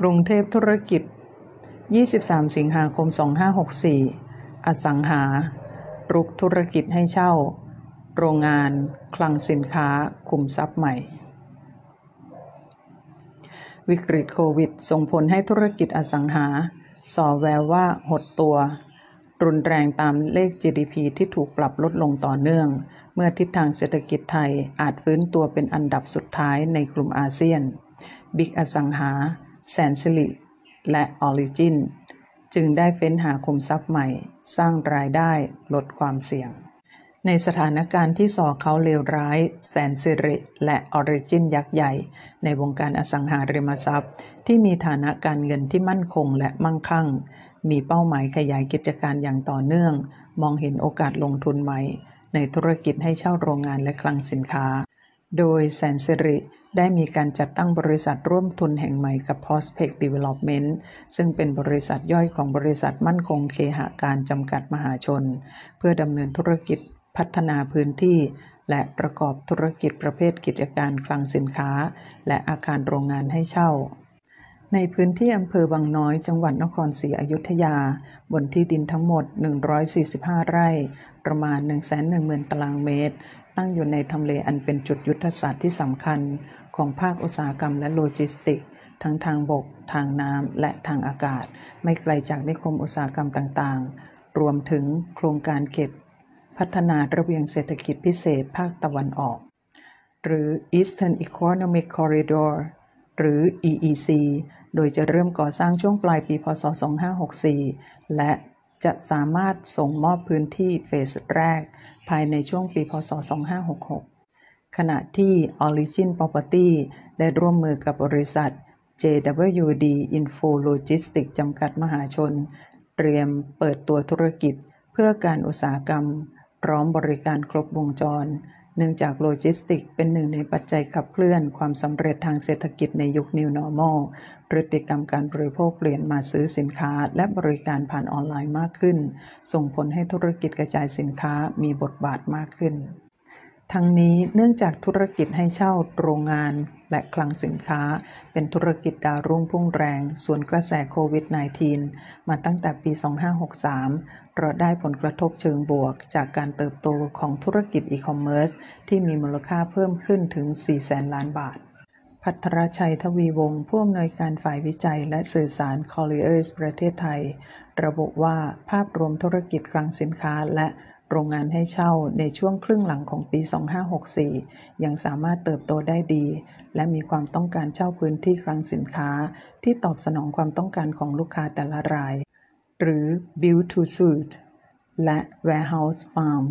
กรุงเทพธุรกิจ 23 สิงหาคม 2564 อสังหา รุกธุรกิจให้เช่า โรงงาน คลังสินค้า คุมทรัพย์ใหม่ วิกฤตโควิด ส่งผลให้ธุรกิจอสังหา สอแววว่าหดตัว รุนแรงตามเลข GDP ที่ถูกปรับลดลงต่อเนื่อง เมื่อทิศทางเศรษฐกิจไทยอาจฟื้นตัวเป็นอันดับสุดท้ายในกลุ่มอาเซียน บิ๊กอสังหา แสนสิริและออริจินจึงได้เฟ้นหาขุมทรัพย์ใหม่ สร้างรายได้ลดความเสี่ยง ในสถานการณ์ที่ส่อเค้าเลวร้าย แสนสิริและออริจินยักษ์ใหญ่ ในวงการอสังหาริมทรัพย์ ที่มีฐานะการเงินที่มั่นคงและมั่งคั่ง มีเป้าหมายขยายกิจการอย่างต่อเนื่อง มองเห็นโอกาสลงทุนใหม่ ในธุรกิจให้เช่าโรงงานและคลังสินค้า โดยแสนสิริได้มีการจัดตั้งบริษัทร่วมทุนแห่งใหม่กับ Prospect Development ซึ่งเป็นบริษัทย่อยของบริษัทมั่นคงเคหะการจำกัดมหาชน เพื่อดำเนินธุรกิจพัฒนาพื้นที่ และประกอบธุรกิจประเภทกิจการคลังสินค้า และอาคารโรงงานให้เช่า ในพื้นที่อำเภอบางน้อย จังหวัดนครศรีอยุธยา บนที่ดินทั้งหมด 145 ไร่ ประมาณ 110,000 ตารางเมตร ตั้งอยู่ในทำเลอันเป็นจุดยุทธศาสตร์ที่สำคัญ ของภาคอุตสาหกรรมและโลจิสติก ทั้งทางบก ทางน้ำ และทางอากาศ ไม่ไกลจากนิคมอุตสาหกรรมต่างๆ รวมถึงโครงการเขตพัฒนาระเบียงเศรษฐกิจพิเศษภาคตะวันออก หรือ Eastern Economic Corridor หรือ EEC โดยจะเริ่มก่อสร้างช่วงปลายปี พศ 2564 และจะสามารถส่งมอบพื้นที่เฟสแรก ภายในช่วงปี พศ 2566 ขณะที่ Origin Property ได้ร่วมมือกับบริษัท JWD Info Logistics จำกัดมหาชน เตรียมเปิดตัวธุรกิจเพื่อการอุตสาหกรรม พร้อมบริการครบวงจร เนื่องจากโลจิสติกเป็นหนึ่งในปัจจัยขับเคลื่อนความสำเร็จทางเศรษฐกิจในยุค New Normal พฤติกรรมการบริโภคเปลี่ยนมาซื้อสินค้าและบริการผ่านออนไลน์มากขึ้น ส่งผลให้ธุรกิจกระจายสินค้ามีบทบาทมากขึ้น ทั้งนี้เนื่องจากธุรกิจให้เช่าโรงงาน และคลังสินค้า เป็นธุรกิจดาวรุ่งพุ่งแรง ส่วนกระแสโควิด -19 มาตั้งแต่ปี 2563 เราได้ผลกระทบเชิงบวก จากการเติบโตของธุรกิจอีคอมเมิร์ซที่มีมูลค่าเพิ่มขึ้นถึง 4 แสนล้านบาทพัทรชัยทวีวงศ์ผู้อำนวยการฝ่ายวิจัยและสื่อสาร Colliers ประเทศไทย ระบุว่าภาพรวมธุรกิจคลังสินค้าและ โรงงานให้เช่าในช่วงครึ่งหลังของปี 2564 ยังสามารถเติบโตได้ดี และมีความต้องการเช่าพื้นที่คลังสินค้า ที่ตอบสนองความต้องการของลูกค้าแต่ละราย หรือ build to suit และ warehouse farm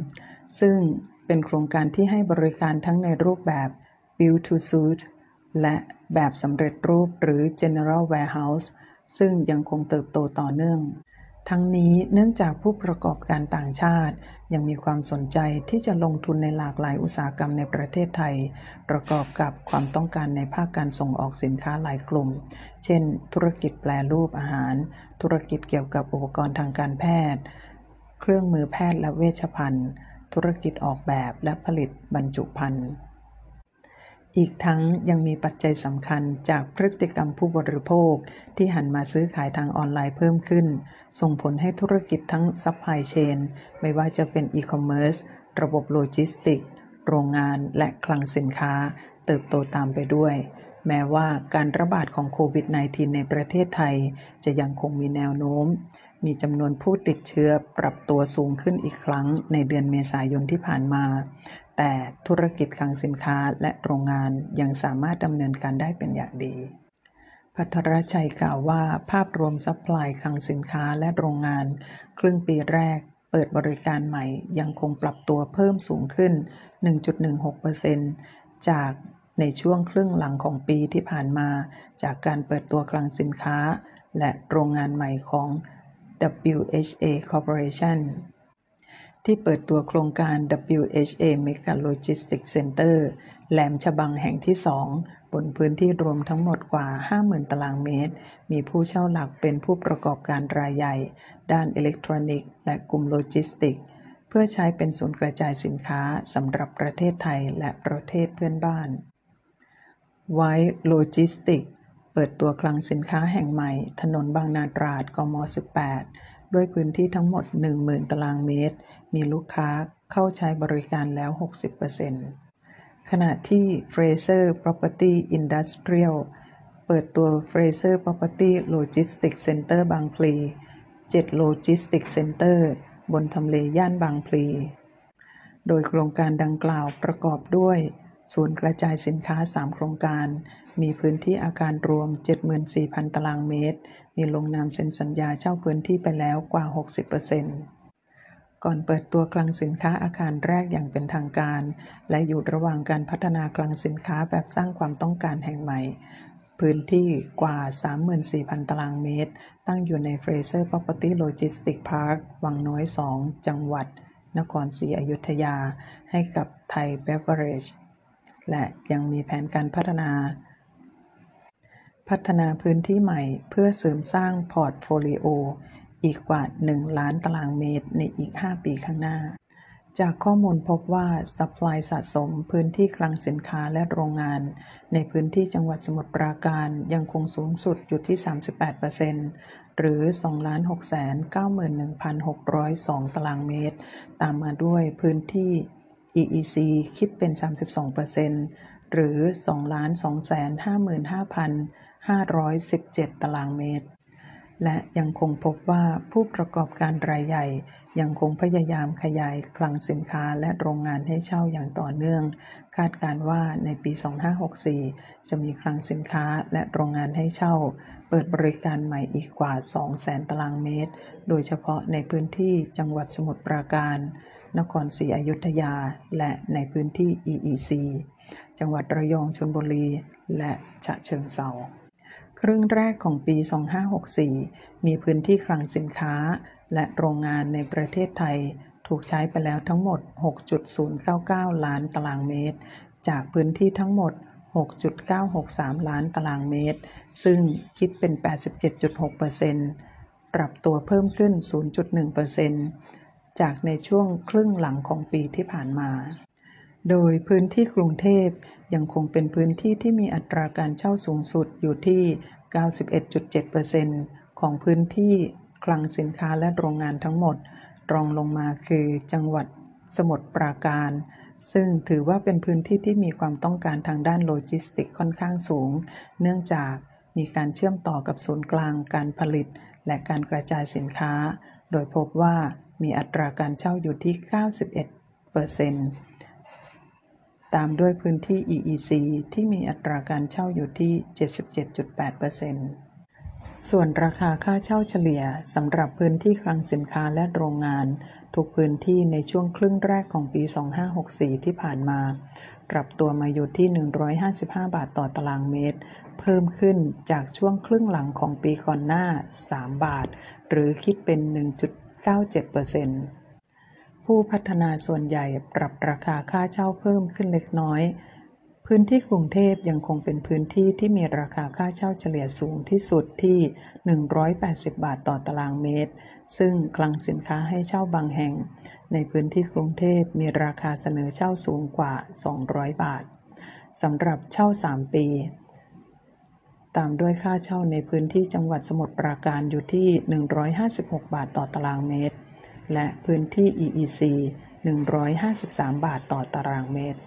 ซึ่งเป็นโครงการที่ให้บริการทั้งในรูปแบบ build to suit และแบบสำเร็จรูปหรือ general warehouse ซึ่งยังคงเติบโตต่อเนื่อง ทั้งนี้เนื่องจากผู้ประกอบการต่างชาติ ยังมีความสนใจที่จะลงทุนในหลากหลายอุตสาหกรรมในประเทศไทย ประกอบกับความต้องการในภาคการส่งออกสินค้าหลายกลุ่ม เช่น ธุรกิจแปรรูปอาหาร ธุรกิจเกี่ยวกับอุปกรณ์ทางการแพทย์ เครื่องมือแพทย์และเวชภัณฑ์ ธุรกิจออกแบบและผลิตบรรจุภัณฑ์ อีกทั้งยังมีปัจจัยสำคัญจากพฤติกรรมผู้บริโภค ที่หันมาซื้อขายทางออนไลน์เพิ่มขึ้น ส่งผลให้ธุรกิจทั้งซัพพลายเชนไม่ว่าจะเป็นอีคอมเมิร์ซระบบโลจิสติก โรงงานและคลังสินค้า เติบโตตามไปด้วย แม้ว่าการระบาดของโควิด -19 ในประเทศไทย จะยังคงมีแนวโน้ม มีจำนวนผู้ติดเชื้อปรับตัวสูงขึ้นอีกครั้งในเดือนเมษายนที่ผ่านมา แต่ธุรกิจคลังสินค้าและโรงงานยังสามารถดำเนินการได้เป็นอย่างดี ภัทรชัยกล่าวว่า ภาพรวมซัพพลายคลังสินค้าและโรงงาน ครึ่งปีแรกเปิดบริการใหม่ยังคงปรับตัวเพิ่มสูงขึ้น 1.16%จากในช่วงครึ่งหลังของปีที่ผ่านมา จากการเปิดตัวคลังสินค้า และโรงงานใหม่ของ WHA Corporation ที่เปิดตัวโครงการ WHA Mega Logistics Center แหลมฉบังแห่งที่ 2 บนพื้นที่รวมทั้งหมดกว่า 50,000 ตารางเมตร มีผู้เช่าหลักเป็นผู้ประกอบการรายใหญ่ ด้านอิเล็กทรอนิกส์และกลุ่มโลจิสติก เพื่อใช้เป็นศูนย์กระจายสินค้าสำหรับประเทศไทยและประเทศเพื่อนบ้าน ไว้โลจิสติก เปิดตัวคลังสินค้าแห่งใหม่ ถนนบางนาตราด กม 18 ด้วยพื้นที่ทั้งหมด 10,000 ตารางเมตร มีลูกค้าเข้าใช้บริการแล้ว 60%ขณะที่ Fraser Property Industrial เปิดตัว Fraser Property Logistics Center บางพลี 7 Logistics Center บนทำเลย่านบางพลี โดยโครงการดังกล่าวประกอบด้วย ศูนย์กระจายสินค้า 3 โครงการ มีพื้นที่อาคารรวม 74,000 ตารางเมตร มีลงนามเซ็นสัญญาเช่าพื้นที่ไปแล้วกว่า 60%ก่อนเปิดตัวคลังสินค้าอาคารแรกอย่างเป็นทางการ และอยู่ระหว่างการพัฒนาคลังสินค้าแบบสร้างความต้องการแห่งใหม่ พื้นที่กว่า 34,000 ตารางเมตร ตั้งอยู่ใน Frasers Property Logistics Park วังน้อย 2 จังหวัด พระนครศรีอยุธยา ให้กับไทยเบเวอเรจและยังมีแผนการพัฒนา พัฒนาพื้นที่ใหม่เพื่อเสริมสร้าง portfolio อีกกว่า 1 ล้านตารางเมตรในอีก 5 ปีข้างหน้า จากข้อมูลพบว่าซัพพลายสะสมพื้นที่คลังสินค้าและโรงงาน ในพื้นที่จังหวัดสมุทรปราการยังคงสูงสุดอยู่ที่ 38%หรือ 2,691,602 ตารางเมตร ตามมาด้วยพื้นที่ EEC คิดเป็น 32%หรือ 517 ตารางเมตร และยังคงพบว่าผู้ประกอบการรายใหญ่ยังคงพยายามขยายคลังสินค้าและโรงงานให้เช่าอย่างต่อเนื่อง คาดการว่าในปี 2564 จะมีคลังสินค้าและโรงงานให้เช่า เปิดบริการใหม่อีกกว่า 200,000 ตารางเมตร โดยเฉพาะในพื้นที่จังหวัดสมุทรปราการ นครศรีอยุธยา และในพื้นที่ EEC จังหวัดระยองชลบุรี และฉะเชิงเทรา ครึ่งแรกของปี 2564 มีพื้นที่คลังสินค้า และโรงงานในประเทศไทย ถูกใช้ไปแล้วทั้งหมด 6.099 ล้านตารางเมตร จากพื้นที่ทั้งหมด 6.963 ล้านตารางเมตร ซึ่งคิดเป็น 87.6%ปรับตัวเพิ่มขึ้น 0.1%จากในช่วงครึ่งหลังของปีที่ผ่านมา โดยพื้นที่กรุงเทพยังคงเป็นพื้นที่ที่มีอัตราการเช่าสูงสุดอยู่ที่ 91.7%ของพื้นที่คลังสินค้าและโรงงานทั้งหมด รองลงมาคือจังหวัดสมุทรปราการ ซึ่งถือว่าเป็นพื้นที่ที่มีความต้องการทางด้านโลจิสติกค่อนข้างสูง เนื่องจากมีการเชื่อมต่อกับศูนย์กลางการผลิต และการกระจายสินค้า โดยพบว่ามีอัตราการเช่าอยู่ที่ 91% ตามด้วยพื้นที่ EEC ที่มีอัตราการเช่าอยู่ที่ 77.8%ส่วนราคาค่าเช่าเฉลี่ยสำหรับพื้นที่คลังสินค้าและโรงงาน ทุกพื้นที่ในช่วงครึ่งแรกของปี 2564 ที่ผ่านมา ปรับตัวมาอยู่ที่ 155 บาทต่อตารางเมตร เพิ่มขึ้นจากช่วงครึ่งหลังของปีก่อนหน้า 3 บาท หรือคิดเป็น 1.97% ผู้พัฒนาส่วนใหญ่ปรับราคาค่าเช่าเพิ่มขึ้นเล็กน้อย พื้นที่กรุงเทพยังคงเป็นพื้นที่ที่มีราคาค่าเช่าเฉลี่ยสูงที่สุดที่ 180 บาทต่อตารางเมตร ซึ่งคลังสินค้าให้เช่าบางแห่ง ในพื้นที่กรุงเทพมีราคาเสนอเช่าสูงกว่า 200 บาทสำหรับเช่า 3 ปี ตามด้วยค่าเช่าในพื้นที่จังหวัดสมุทรปราการอยู่ที่ 156 บาทต่อตารางเมตร และพื้นที่ EEC 153 บาทต่อตารางเมตร